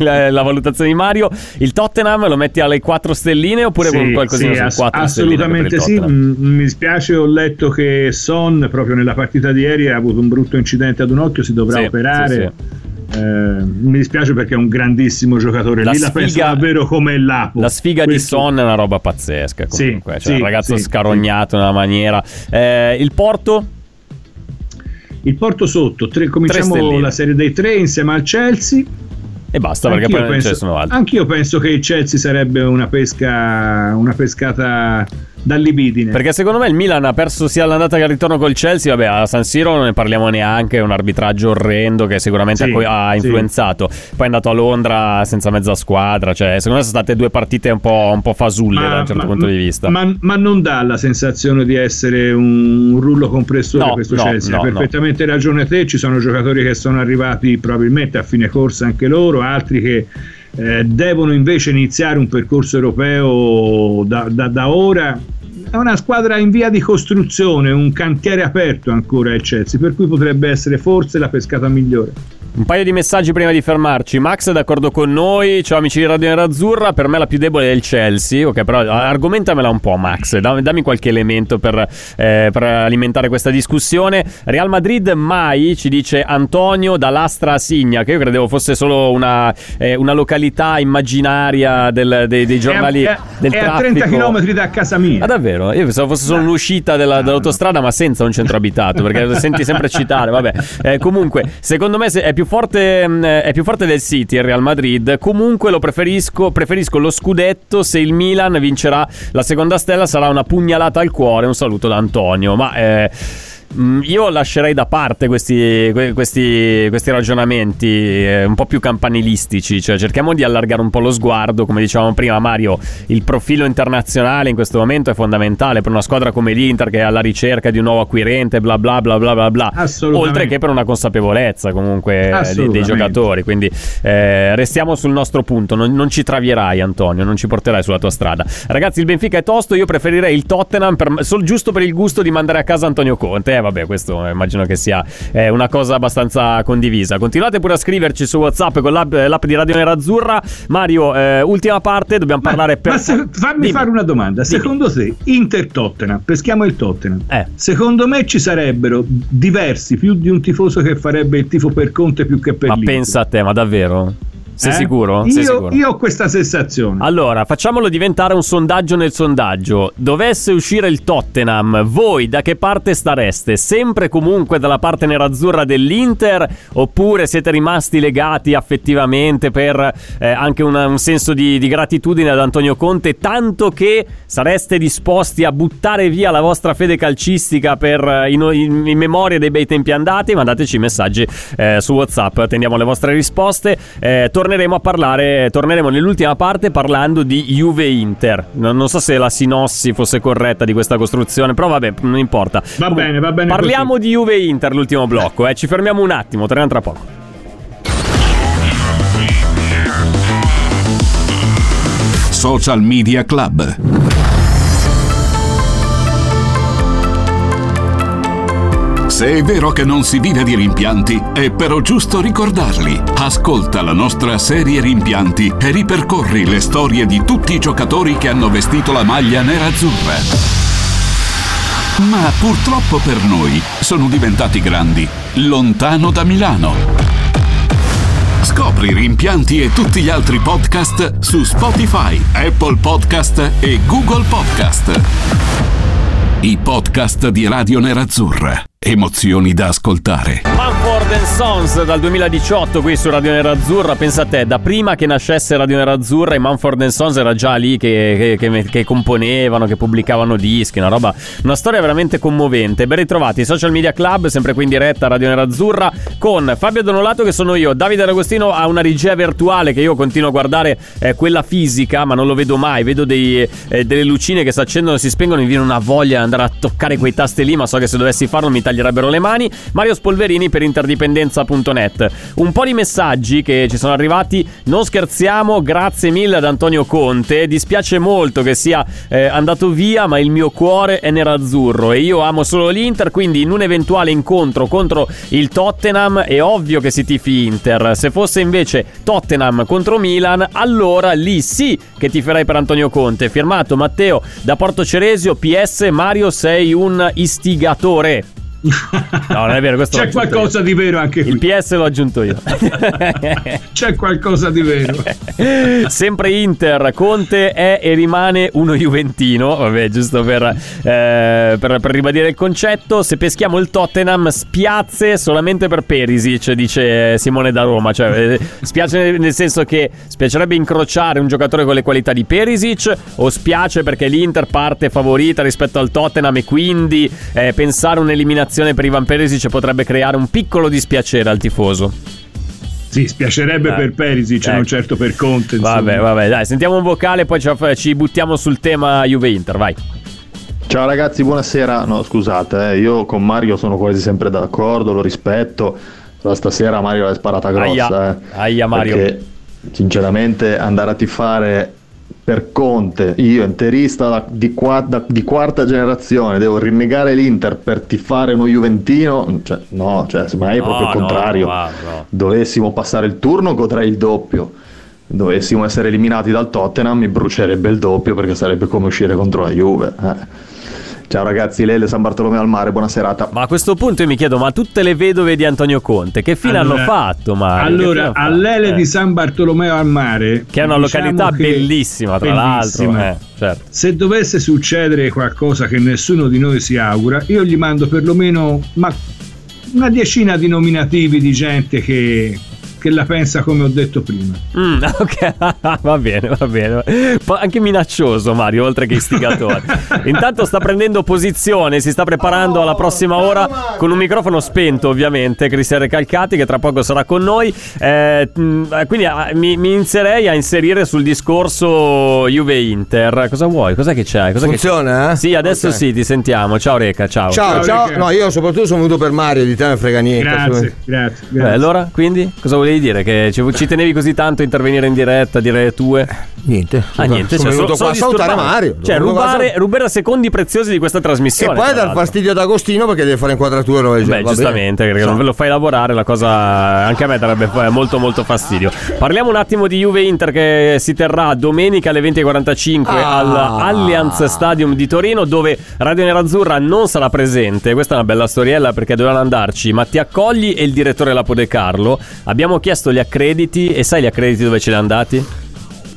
la, la valutazione di Mario. Il Tottenham lo metti alle quattro stelline oppure Sì, qualcosina sì, su ass- quattro stelline? per il assolutamente sì. Mi dispiace, ho letto che Son proprio nella partita di ieri ha avuto un brutto incidente ad un occhio, si dovrà Sì, operare. Eh, mi dispiace perché è un grandissimo giocatore. La Lì la penso sfiga- davvero come Lapo. La sfiga Questo- di Son è una roba pazzesca. Comunque, Sì, cioè, sì, un ragazzo sì, scarognato in una maniera. Eh, il Porto? Il Porto sotto, tre- cominciamo la serie dei tre insieme al Chelsea. E basta perché Anch'io poi non ce ne penso- sono altri. Anch'io penso che il Chelsea sarebbe una pesca, una pescata dall'ibidine. Perché secondo me il Milan ha perso sia l'andata che il ritorno col Chelsea. Vabbè, a San Siro non ne parliamo neanche. È un arbitraggio orrendo che sicuramente Sì, ha ha, sì. influenzato. Poi è andato a Londra senza mezza squadra. Cioè, secondo me sono state due partite un po', un po' fasulle da un certo punto di vista. Ma, ma non dà la sensazione di essere un rullo compressore No, questo no, Chelsea. no, Hai perfettamente ragione te. Ci sono giocatori che sono arrivati probabilmente a fine corsa anche loro, altri che eh, devono invece iniziare un percorso europeo da, da- da ora. È una squadra in via di costruzione, un cantiere aperto ancora il Chelsea, per cui potrebbe essere forse la pescata migliore. Un paio di messaggi prima di fermarci. Max è d'accordo con noi. Ciao amici di Radio Nerazzurra. Per me la più debole è il Chelsea. Ok, però argomentamela un po', Max. Dammi, qualche elemento per, eh, per alimentare questa discussione. Real Madrid mai ci dice Antonio dall'Astra Signa, che io credevo fosse solo una, eh, una località immaginaria del- dei, dei giornali è, del è a traffico. 30 km da casa mia. Ah, davvero? Io pensavo fosse solo un'uscita della- dall'autostrada, ma senza un centro abitato, perché senti sempre citare. Vabbè, Eh, comunque, secondo me è più, forte, mh, è più forte del City il Real Madrid. Comunque lo preferisco, preferisco lo scudetto. Se il Milan vincerà la seconda stella, sarà una pugnalata al cuore. Un saluto da Antonio. Ma. eh, Mm, Io lascerei da parte questi, que- questi, questi ragionamenti eh, un po' più campanilistici, cioè cerchiamo di allargare un po' lo sguardo, come dicevamo prima Mario, il profilo internazionale in questo momento è fondamentale per una squadra come l'Inter che è alla ricerca di un nuovo acquirente, bla bla bla bla bla bla, oltre che per una consapevolezza comunque eh, dei, dei giocatori, quindi eh, restiamo sul nostro punto, non, non ci travierai Antonio, non ci porterai sulla tua strada. Ragazzi il Benfica è tosto, io preferirei il Tottenham per- sol- giusto per il gusto di mandare a casa Antonio Conte, eh vabbè questo eh, immagino che sia eh, una cosa abbastanza condivisa. Continuate pure a scriverci su Whatsapp con l'app, l'app di Radio Nerazzurra. Mario, eh, ultima parte, dobbiamo parlare per... Ma se- fammi Dimmi. fare una domanda. Dimmi. Secondo te, Inter-Tottenham, peschiamo il Tottenham. Eh. Secondo me ci sarebbero diversi, più di un tifoso che farebbe il tifo per Conte più che per Ma l'Inter. pensa a te, ma davvero? Sei Eh? sicuro? Io, Sei sicuro? io ho questa sensazione. Allora, facciamolo diventare un sondaggio nel sondaggio. Dovesse uscire il Tottenham, voi da che parte stareste? Sempre comunque dalla parte nerazzurra dell'Inter? Oppure siete rimasti legati affettivamente per eh, anche una- un senso di, di gratitudine ad Antonio Conte, tanto che sareste disposti a buttare via la vostra fede calcistica per, eh, in, in- in memoria dei bei tempi andati? Mandateci messaggi eh, su WhatsApp, attendiamo le vostre risposte. Eh, torneremo a parlare, torneremo nell'ultima parte parlando di Juve Inter. Non, non so se la sinossi fosse corretta di questa costruzione, però vabbè, non importa. Va bene, va bene Parliamo di Juve Inter l'ultimo blocco, eh. ci fermiamo un attimo, torniamo tra poco. Social Media Club. Se è vero che non si vive di rimpianti, è però giusto ricordarli. Ascolta la nostra serie Rimpianti e ripercorri le storie di tutti i giocatori che hanno vestito la maglia nerazzurra. Ma purtroppo per noi sono diventati grandi, lontano da Milano. Scopri Rimpianti e tutti gli altri podcast su Spotify, Apple Podcast e Google Podcast. I podcast di Radio Nerazzurra. Emozioni da ascoltare. Manford Sons dal 2018 qui su Radio Nerazzurra. Pensa a te, da prima che nascesse Radio Nerazzurra, i Manford Sons era già lì che, che, che, che, componevano, che pubblicavano dischi, una roba, una storia veramente commovente. Ben ritrovati, Social Media Club, sempre qui in diretta Radio Nerazzurra, con Fabio Donolato che sono io. Davide D'Agostino ha una regia virtuale che io continuo a guardare, eh, quella fisica, ma non lo vedo mai. Vedo dei, eh, delle lucine che si accendono e si spengono, mi viene una voglia di andare a toccare quei tasti lì, ma so che se dovessi farlo mi taglierebbero le mani. Mario Spolverini per interdipendenza.net. Un po' di messaggi che ci sono arrivati. Non scherziamo, grazie mille ad Antonio Conte. Dispiace molto che sia eh, andato via, ma il mio cuore è nerazzurro e io amo solo l'Inter, quindi in un eventuale incontro contro il Tottenham è ovvio che si tifi Inter. Se fosse invece Tottenham contro Milan, allora lì sì che ti farai per Antonio Conte. Firmato Matteo da Porto Ceresio, PS Mario sei un istigatore. No, non è vero, questo C'è qualcosa di vero anche qui. Il PS l'ho aggiunto io. C'è qualcosa di vero. Sempre Inter, Conte è e rimane uno Juventino, vabbè, giusto per, eh, per, per, ribadire il concetto. Se peschiamo il Tottenham, spiazze solamente per Perisic, dice Simone da Roma. Cioè, eh, spiace nel senso che spiacerebbe incrociare un giocatore con le qualità di Perisic o spiace perché l'Inter parte favorita rispetto al Tottenham e quindi eh, pensare un'eliminazione eliminazione per Ivan Perisic potrebbe creare un piccolo dispiacere al tifoso. Sì, spiacerebbe eh, per Perisic, ecco. non certo per Conte. Insomma. Vabbè, vabbè, dai, sentiamo un vocale, poi ci buttiamo sul tema Juve-Inter, vai. Ciao ragazzi, buonasera. No, scusate, eh, io con Mario sono quasi sempre d'accordo, lo rispetto. Però stasera Mario l'ha sparata grossa. Aia, eh, aia Mario. Perché sinceramente andare a tifare per Conte, io interista di, quarta, di, quarta generazione, devo rinnegare l'Inter per tifare uno Juventino, cioè, no, cioè, me è proprio il contrario. No, no. Dovessimo passare il turno godrei il doppio. Dovessimo essere eliminati dal Tottenham mi brucerebbe il doppio perché sarebbe come uscire contro la Juve. Eh. Ciao ragazzi, Lele San Bartolomeo al mare, buona serata. Ma a questo punto io mi chiedo, ma tutte le vedove di Antonio Conte, che fine allora, hanno fatto? Mario? Allora, a Lele eh. di San Bartolomeo al mare, che è una diciamo località bellissima, tra bellissima. l'altro. Eh, certo. Se dovesse succedere qualcosa che nessuno di noi si augura, io gli mando perlomeno ma, una decina di nominativi di gente che che la pensa come ho detto prima. Mm, ok, va bene, va bene. Anche minaccioso Mario, oltre che istigatore. Intanto sta prendendo posizione, si sta preparando alla prossima ora con un microfono spento ovviamente, Cristian Recalcati che tra poco sarà con noi. Eh, mm, quindi ah, mi, mi, inizierei a inserire sul discorso Juve-Inter. Cosa vuoi? Cos'è che c'è? Cos'è Funziona? Che... Sì, adesso okay. sì, ti sentiamo. Ciao Reca, ciao. Ciao, ciao. ciao. No, io soprattutto sono venuto per Mario, di te ne frega niente. Grazie, grazie. grazie. Eh, allora, quindi, cosa vuoi? Volevi dire? Che ci, ci, tenevi così tanto a intervenire in diretta, dire le tue? Niente. Ah, niente. Sono cioè, venuto qua a salutare Mario. Cioè, rubare, rubare secondi preziosi di questa trasmissione. E poi dar fastidio ad Agostino perché deve fare inquadrature. Beh, giustamente, perché non ve lo fai lavorare, la cosa anche a me darebbe molto molto fastidio. Parliamo un attimo di Juve Inter che si terrà domenica alle 20.45 ah. all'Allianz Stadium di Torino dove Radio Nerazzurra non sarà presente. Questa è una bella storiella perché dovevano andarci Mattia Cogli e il direttore Lapo De Carlo. Abbiamo chiesto gli accrediti e sai gli accrediti dove ce li hanno andati?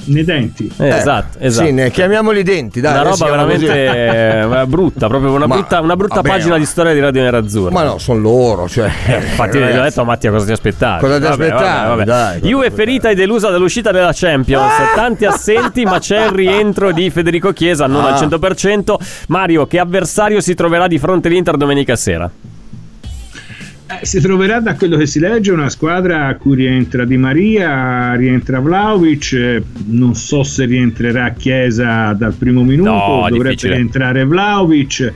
nei denti. Eh, eh, esatto, esatto. Sì, ne chiamiamoli denti, dai. Una roba veramente brutta, proprio una Ma, brutta, una brutta vabbè, pagina di storia di Radio Nerazzurra. Ma no, sono loro, cioè. Eh, infatti, gli ho detto a Mattia cosa ti aspettavi. Cosa ti aspettavi? Dai, Juve ferita e delusa dall'uscita della Champions. Ah! Tanti assenti, ma c'è il rientro di Federico Chiesa, non ah. al 100%. Mario, che avversario si troverà di fronte all'Inter domenica sera? Eh, si troverà da quello che si legge una squadra a cui rientra Di Maria, rientra Vlaovic, eh, non so se rientrerà Chiesa dal primo minuto, no, dovrebbe difficile. rientrare Vlaovic,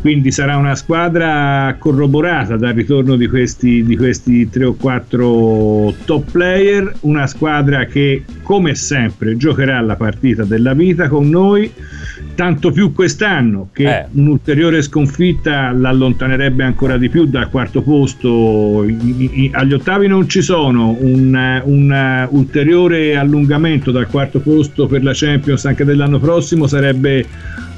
quindi sarà una squadra corroborata dal ritorno di questi, di questi 3 o 4 top player, una squadra che come sempre giocherà la partita della vita con noi tanto più quest'anno che eh. un'ulteriore sconfitta l'allontanerebbe ancora di più dal quarto posto. I, i, agli ottavi non ci sono, un, un, ulteriore allungamento dal quarto posto per la Champions anche dell'anno prossimo sarebbe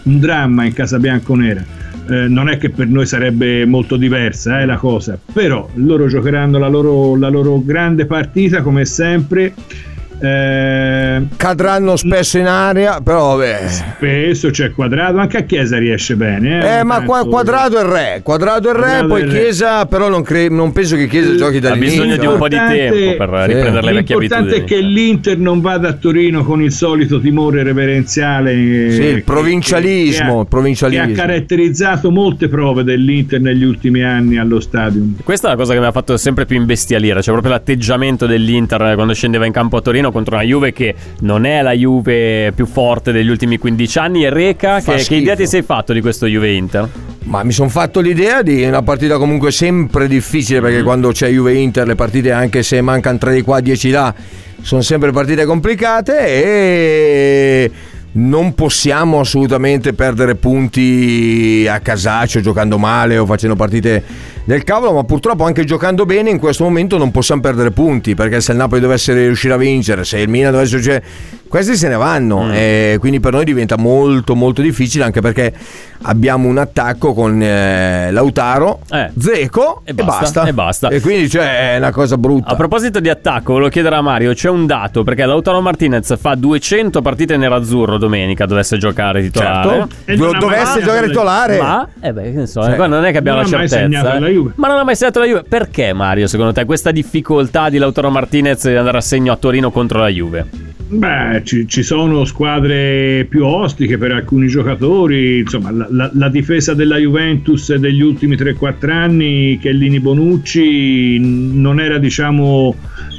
un dramma in casa bianconera. Eh, non è che per noi sarebbe molto diversa eh, la cosa, però loro giocheranno la loro, la loro grande partita come sempre Eh, Cadranno spesso in aria, però vabbè. spesso c'è quadrato, anche a Chiesa riesce bene. Eh, Eh, ma qua, quadrato è il re, quadrato è il re, Quadrato poi è il re. Chiesa, però non, cre- non penso che Chiesa giochi Ha dall'inizio. bisogno di un po' di tempo per Sì. riprendere le vecchie L'importante abitudini. è che l'Inter non vada a Torino con il solito timore reverenziale. eh, Sì, il provincialismo, che ha- provincialismo. Che ha caratterizzato molte prove dell'Inter negli ultimi anni allo stadium. Questa è la cosa che mi ha fatto sempre più imbestialire, cioè proprio l'atteggiamento dell'Inter quando scendeva in campo a Torino contro una Juve che non è la Juve più forte degli ultimi 15 anni. E Reca, che, che idea ti sei fatto di questo Juve-Inter? Ma mi sono fatto l'idea di una partita comunque sempre difficile Mm. perché quando c'è Juve Inter le partite anche se mancano 3 di qua 10 là sono sempre partite complicate e non possiamo assolutamente perdere punti a casaccio giocando male o facendo partite del cavolo ma purtroppo anche giocando bene in questo momento non possiamo perdere punti perché se il Napoli dovesse riuscire a vincere se il Milan dovesse riuscire questi se ne vanno Mm. e quindi per noi diventa molto molto difficile anche perché abbiamo un attacco con eh, Lautaro, Zeco e, basta, e basta. E quindi cioè, è una cosa brutta. A proposito di attacco, volevo chiedere a Mario: c'è un dato perché Lautaro Martinez fa 200 partite nerazzurro domenica, dovesse giocare titolare. Certo. E ha Dovesse giocare titolare. Ma, eh beh, ne so, Cioè, non è che abbiamo non la ha mai Juve. Ma non ha mai segnato la Juve. Perché, Mario, secondo te, questa difficoltà di Lautaro Martinez di andare a segno a Torino contro la Juve? Beh, ci, ci sono squadre più ostiche per alcuni giocatori. Insomma, la, la- la difesa della Juventus degli ultimi 3-4 anni, Chiellini Bonucci, non era, diciamo,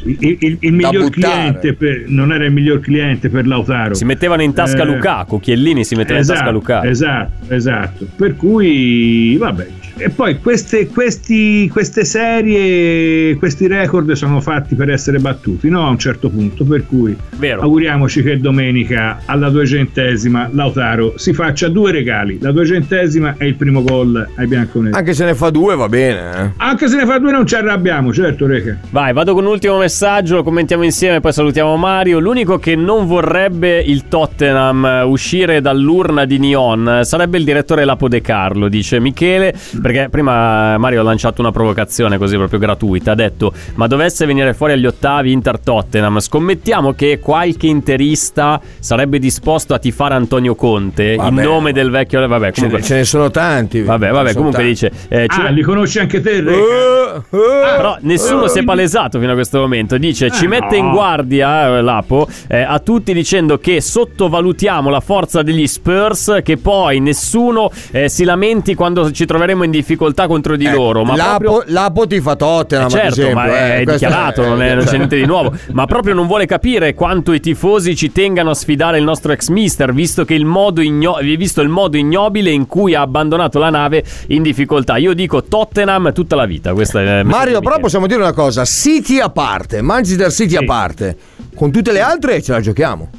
il, il- il miglior cliente per, non era il miglior cliente per Lautaro. Si mettevano in tasca Eh, Lukaku, Chiellini si metteva in tasca Esatto, Lukaku. Esatto, esatto. Per cui, vabbè. E poi queste, questi- queste serie, questi record sono fatti per essere battuti, no? A un certo punto. Per cui Vero. auguriamoci che domenica alla duecentesima Lautaro si faccia due regali. La duecentesima è il primo gol ai bianconeri. Anche se ne fa due va bene. eh. Anche se ne fa due non ci arrabbiamo, certo, Reca. Vai, vado con un ultimo messaggio, lo commentiamo insieme, poi salutiamo Mario. L'unico che non vorrebbe il Tottenham uscire dall'urna di Neon eh, sarebbe il direttore Lapo De Carlo, dice Michele, perché prima Mario ha lanciato una provocazione così proprio gratuita, ha detto "Ma dovesse venire fuori agli ottavi Inter-Tottenham, scommettiamo che qualche interista sarebbe disposto a tifare Antonio Conte in Vabbè. nome del vecchio vabbè, Ce, comunque ne, ce ne sono tanti. Vabbè, vabbè, comunque tanti. dice eh, ci- Ah, li conosci anche te, Reca? Eh, però nessuno si è palesato fino a questo momento. Dice: Ci Eh, mette in guardia eh, Lapo eh, a tutti dicendo che sottovalutiamo la forza degli Spurs. Che poi nessuno eh, si lamenti quando ci troveremo in difficoltà contro di loro. Ma Lapo, proprio. Lapo ti fa Tottenham, Eh, certo, esempio, ma è eh, dichiarato, non, è- non c'è niente di nuovo. Ma proprio non vuole capire quanto i tifosi ci tengano a sfidare il nostro ex mister, visto, che il modo igno- visto il modo ignobile in cui ha abbandonato la nave in difficoltà. Io dico Tottenham tutta la vita. Questa è Mario, però possiamo dire una cosa: City a parte, Manchester City a parte, con tutte le altre ce la giochiamo.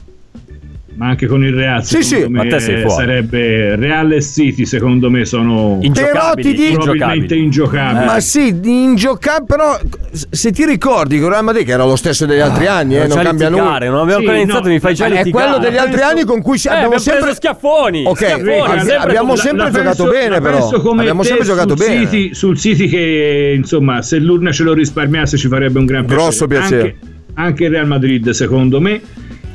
Ma anche con il Real, Sì, secondo sì, me, ma te sei fuori. sarebbe Real e City, secondo me, sono Però ti dico- probabilmente Eh. ingiocabili. Ma sì, ingiocabile, però se ti ricordi che Real Madrid che era lo stesso degli altri anni, eh, non non c'ha cambia nulla. non abbiamo ancora Sì, iniziato, no, mi fai già Ma è quello degli altri anni con cui ci- Eh, abbiamo abbiamo sempre schiaffoni. Ok, schiaffoni, sempre abbiamo con- sempre La giocato penso- bene, la però. penso Abbiamo sempre giocato bene. City, sul City che insomma se l'urna ce lo risparmiasse ci farebbe un gran Grosso piacere. Anche, anche il Real Madrid secondo me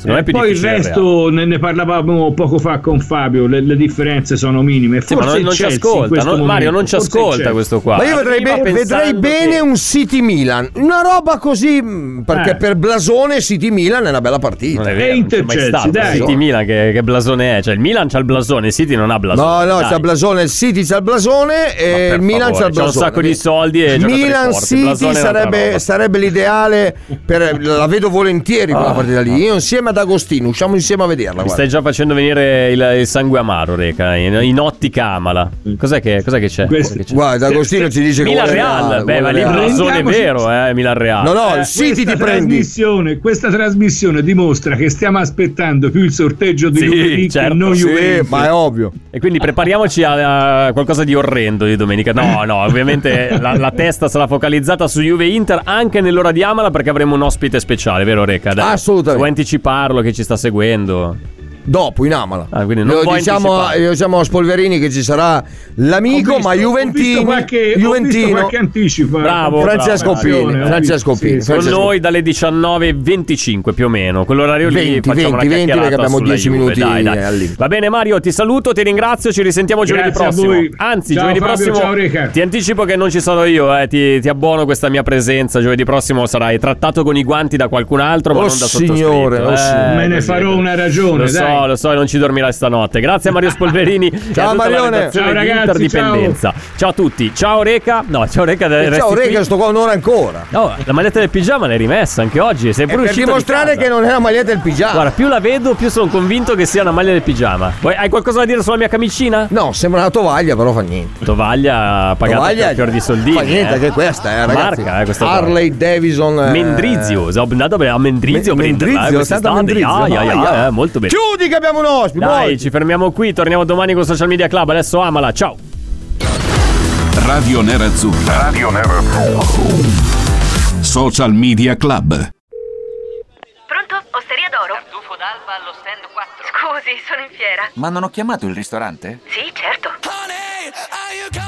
Secondo me è più poi il resto ne, ne parlavamo poco fa con Fabio le, le differenze sono minime Sì, ma forse non, il non ci ascolta, questo no? Mario non ci forse ascolta questo qua. Ma io vedrei, be- vedrei bene che- un City Milan, una roba così, mh, perché Eh. per blasone City Milan è una bella partita. Non è E vero, non Inter c'è mai Chelsea, stato. dai. City Milan che, che blasone è? Cioè il Milan c'ha il blasone, il City non ha blasone. No, no, Dai. c'è il blasone, il City c'è il blasone e il Milan favore, c'è il c'ha un blasone. sacco di soldi e Milan City blasone sarebbe, l'ideale, per, la vedo volentieri quella partita lì. Io insieme ad Agostino, usciamo insieme a vederla. Mi guarda. stai già facendo venire il, il sangue amaro, Reca, in, in ottica amala. Cos'è che, cos'è che c'è? Questo- Cos'è che c'è? Guarda, Agostino ci dice che Milan Real, Real, beh, ma lì è vero, eh, Milan Real. No, no, Eh, il City questa ti prendi. trasmissione, questa trasmissione dimostra che stiamo aspettando più il sorteggio di Sì, lunedì certo, che noi Sì, Juventus. ma è ovvio. E quindi prepariamoci a, a qualcosa di orrendo di domenica. No, no, ovviamente la, la testa sarà focalizzata su Juve Inter anche nell'ora di Amala perché avremo un ospite speciale, vero Reca? Dai, Assolutamente. Vuoi anticiparlo che ci sta seguendo? Dopo in Amala. Ah, quindi non lo diciamo, lo diciamo a Spolverini che ci sarà l'amico, visto- ma ho visto Juventino. qualche- ho visto Juventino. qualche anticipo. Bravo, Francesco bravo, Pini. bravo. Francesco Sì, Pini. sì. Con Francesco noi dalle 19.25 più o meno. Quell'orario lì 20, facciamo 20, una 20, chiacchierata perché abbiamo sulla 10 Juve. minuti Dai, dai. Va bene Mario, ti saluto, ti ringrazio, ci risentiamo giovedì Grazie a prossimo. Anzi, Ciao, giovedì Fabio, prossimo ciao, ti anticipo che non ci sono io, eh, ti, ti abbono questa mia presenza. Giovedì prossimo sarai trattato con i guanti da qualcun altro, ma Oh, non da signore, sottoscritto. oh, Eh, signore. Me ne farò una ragione, Lo so, lo so, e non ci dormirai stanotte. Grazie a Mario Spolverini. e Ciao, la Marione. Ciao, di ragazzi, Interdipendenza. Ciao. a tutti. Ciao Reca. No, ciao Reca. Eh, Ciao, qui. Rega, sto qua un'ora ancora. No, la maglietta del pigiama l'hai rimessa anche oggi. Sei È pure per uscito di dimostrare casa. che non è la maglietta del pigiama. Guarda, più la vedo, più sono convinto che sia una maglia del pigiama. Vuoi- hai qualcosa da dire sulla mia camicina? No, sembra una tovaglia, però fa niente. Tovaglia pagata Tovaglia per fior di soldini. Fa niente, eh. anche questa, eh, ragazzi. Marca, eh, questa qua. Harley Davidson. eh, Mendrizio, sono andato a Mendrizio a Me- prenderla, eh, Mendrizio, quest'estate. Santa Mendrizio. Ah, ah, ah, Ah, eh, molto bene. Chiudi che abbiamo un ospite. Dai, muoviti. ci fermiamo qui, torniamo domani con Social Media Club. Adesso amala, ciao. Radio Nerazzurra. Radio Social Media Club. Pronto? Osteria d'oro? Tartufo d'alba allo stand 4. Scusi, sono in fiera. Ma non ho chiamato il ristorante? Sì, certo.